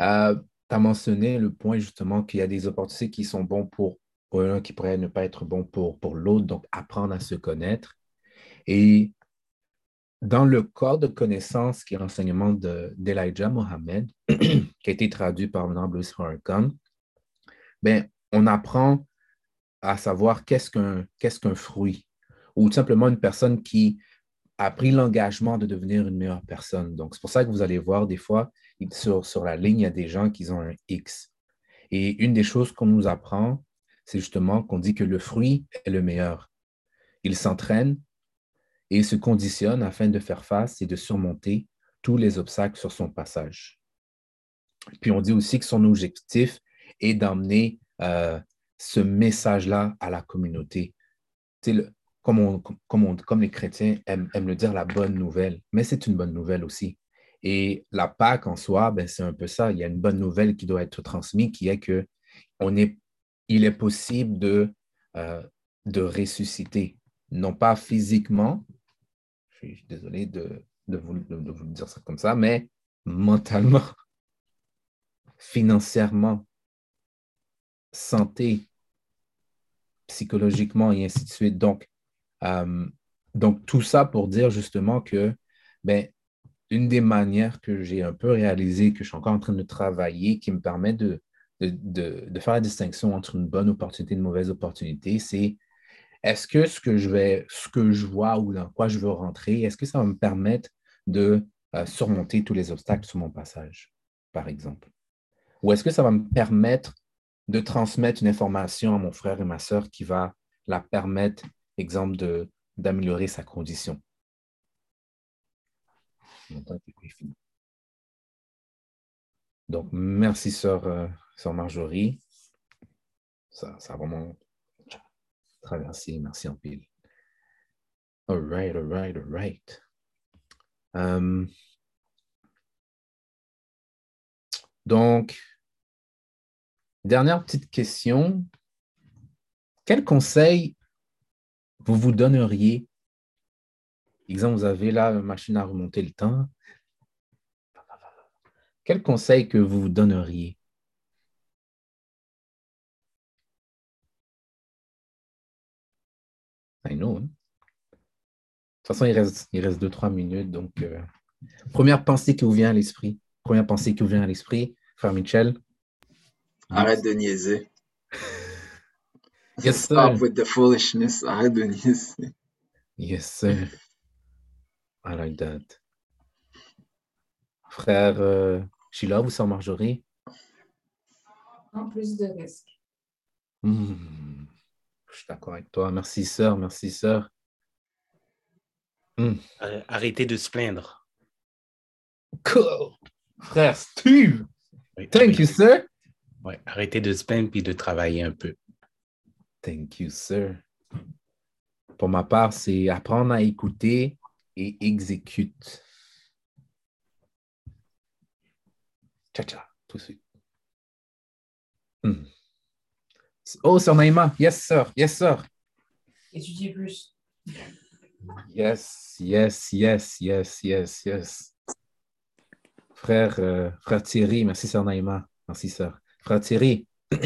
Euh, tu as mentionné le point justement qu'il y a des opportunités qui sont bons pour, pour un, qui pourraient ne pas être bons pour, pour l'autre, donc apprendre à se connaître. Et dans le corps de connaissance qui est l'enseignement de- d'Elijah Mohammed, qui a été traduit par Mme Louis Farrakhan, ben, on apprend à savoir qu'est-ce qu'un fruit, ou tout simplement une personne qui a pris l'engagement de devenir une meilleure personne. Donc, c'est pour ça que vous allez voir des fois, sur, sur la ligne, il y a des gens qui ont un X. Et une des choses qu'on nous apprend, c'est justement qu'on dit que le fruit est le meilleur. Il s'entraîne et se conditionne afin de faire face et de surmonter tous les obstacles sur son passage. Puis on dit aussi que son objectif est d'emmener euh, ce message-là à la communauté. Comme, les chrétiens aiment, le dire, la bonne nouvelle, mais c'est une bonne nouvelle aussi. Et la Pâque en soi, ben, c'est un peu ça. Il y a une bonne nouvelle qui doit être transmise, qui est que on est, il est possible de, euh, de ressusciter, non pas physiquement, je suis désolé de, vous, de- dire ça comme ça, mais mentalement, financièrement, santé, psychologiquement et ainsi de suite. Donc, euh, donc tout ça pour dire justement que ben, une des manières que j'ai un peu réalisé, que je suis encore en train de travailler, qui me permet de- de faire la distinction entre une bonne opportunité et une mauvaise opportunité, c'est est-ce que ce que je vois ou dans quoi je veux rentrer, est-ce que ça va me permettre de euh, surmonter tous les obstacles sur mon passage, par exemple? Ou est-ce que ça va me permettre de transmettre une information à mon frère et ma sœur qui va la permettre, exemple, d'améliorer sa condition? Donc, merci, sœur, euh, Marjorie. Ça, vraiment Merci en pile. All right, all right, all right. Euh, donc, dernière petite question. Quel conseil vous vous donneriez? Exemple, vous avez là une machine à remonter le temps. Quel conseil que vous vous donneriez? I know. hein? De toute façon, il reste, il reste deux, trois minutes. Donc, euh, première pensée qui vous vient à l'esprit. Première pensée qui vous vient à l'esprit, frère Michel. Arrête de niaiser. Yes, Stop sir. with the foolishness. Arrête de niaiser. Yes, sir. I like that. Frère euh, Sheila, vous sœur Marjorie? En plus de risques. Hmm. Je suis d'accord avec toi. Merci, sœur. Merci, sœur. Arr- Arrêtez de se plaindre. Cool. Frère Steve. Oui, Thank arrêtez- you, sir. ouais, arrêtez de se plaindre puis de travailler un peu. Thank you, sir. Pour ma part, c'est apprendre à écouter et exécute. Cha-cha, tout de suite. Hmm. Oh, Sir Naïma. Yes, sir. Yes, sir. Étudier plus. Yes, yes, yes, yes, yes, yes. Frère, euh, frère Thierry, merci, Sir Naïma. Merci, sir. Frère Thierry.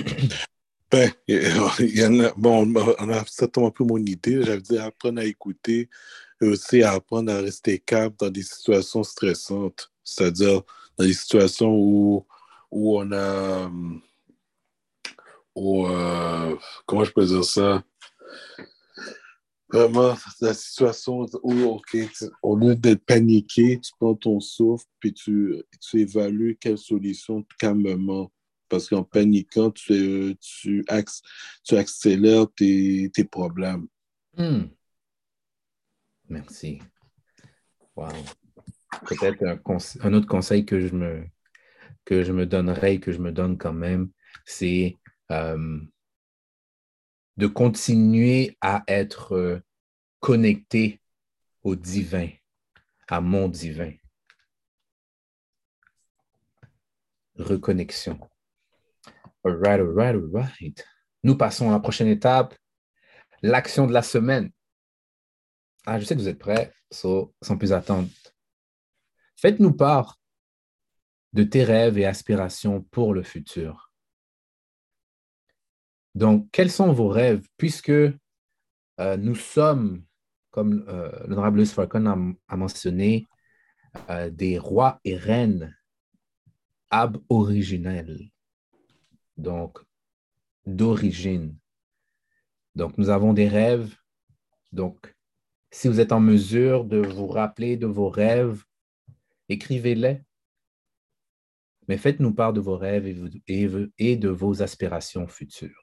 Ben, il y en a, bon, on a certainement un peu mon idée. J'avais dit apprendre à écouter et aussi apprendre à rester calme dans des situations stressantes. C'est-à-dire dans des situations où, où on a. Où, euh, comment je peux dire ça? Vraiment, la situation où, OK, au lieu d'être paniqué, tu prends ton souffle puis tu, tu évalues quelle solution calmement parce qu'en paniquant, tu, tu, tu accélères tes, tes problèmes. Hmm. Merci. Wow. Peut-être un, un, autre conseil que je me, que je me donnerais que je me donne quand même, c'est euh, de continuer à être euh, connecté au divin, à mon divin. Reconnexion. All right, all right, all right. Nous passons à la prochaine étape, l'action de la semaine. Ah, je sais que vous êtes prêts, sans plus attendre. Faites-nous part de tes rêves et aspirations pour le futur. Donc, quels sont vos rêves? Puisque euh, nous sommes, comme euh, l'honorable Louis Farcon a, mentionné, euh, des rois et reines ab-originels donc d'origine. Donc, nous avons des rêves. Donc, si vous êtes en mesure de vous rappeler de vos rêves, écrivez-les. Mais faites-nous part de vos rêves et, de vos aspirations futures.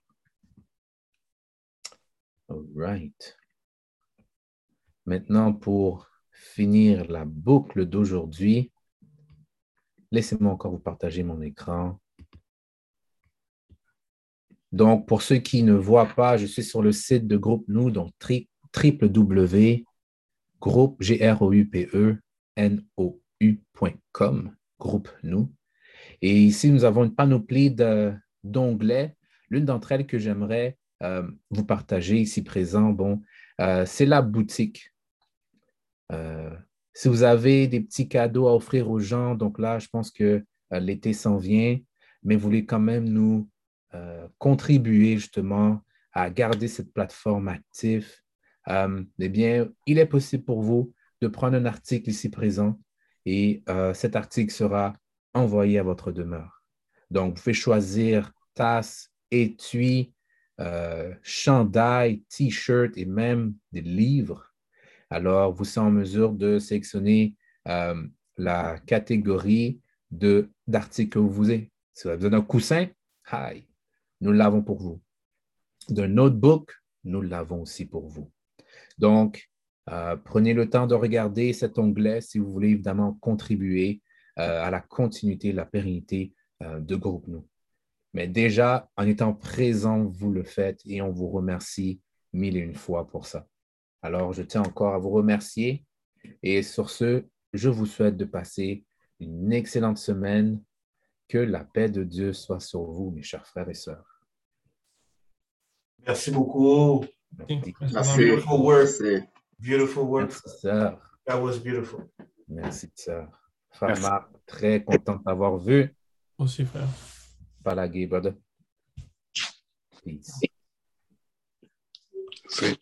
All right. Maintenant, pour finir la boucle d'aujourd'hui, laissez-moi encore vous partager mon écran. Donc, pour ceux qui ne voient pas, je suis sur le site de Groupe Nous, donc www.groupe.com, Groupe Nous. Et ici, nous avons une panoplie d'onglets. L'une d'entre elles que j'aimerais euh, vous partager ici présent, bon, euh, c'est la boutique. Euh, si vous avez des petits cadeaux à offrir aux gens, donc là, je pense que l'été s'en vient, mais vous voulez quand même nous contribuer justement à garder cette plateforme active, eh bien, il est possible pour vous de prendre un article ici présent et cet article sera envoyé à votre demeure. Donc, vous pouvez choisir tasse, étui, chandail, t-shirt et même des livres. Alors, vous êtes en mesure de sélectionner la catégorie d'articles que vous voulez. Si vous avez besoin d'un coussin, hi, nous l'avons pour vous. D'un notebook, nous l'avons aussi pour vous. Donc, euh, prenez le temps de regarder cet onglet si vous voulez évidemment contribuer euh, à la continuité, la pérennité euh, de Groupe. Mais déjà, en étant présent, vous le faites et on vous remercie mille et une fois pour ça. Alors, je tiens encore à vous remercier et sur ce, je vous souhaite de passer une excellente semaine. Que la paix de Dieu soit sur vous, mes chers frères et sœurs. Merci beaucoup. Merci. Beautiful work. Beautiful work. Merci, sœur. That was beautiful. Merci, sœur. Frère très content de t'avoir vu. Aussi, frère. Balagi, brother. Peace. Sweet.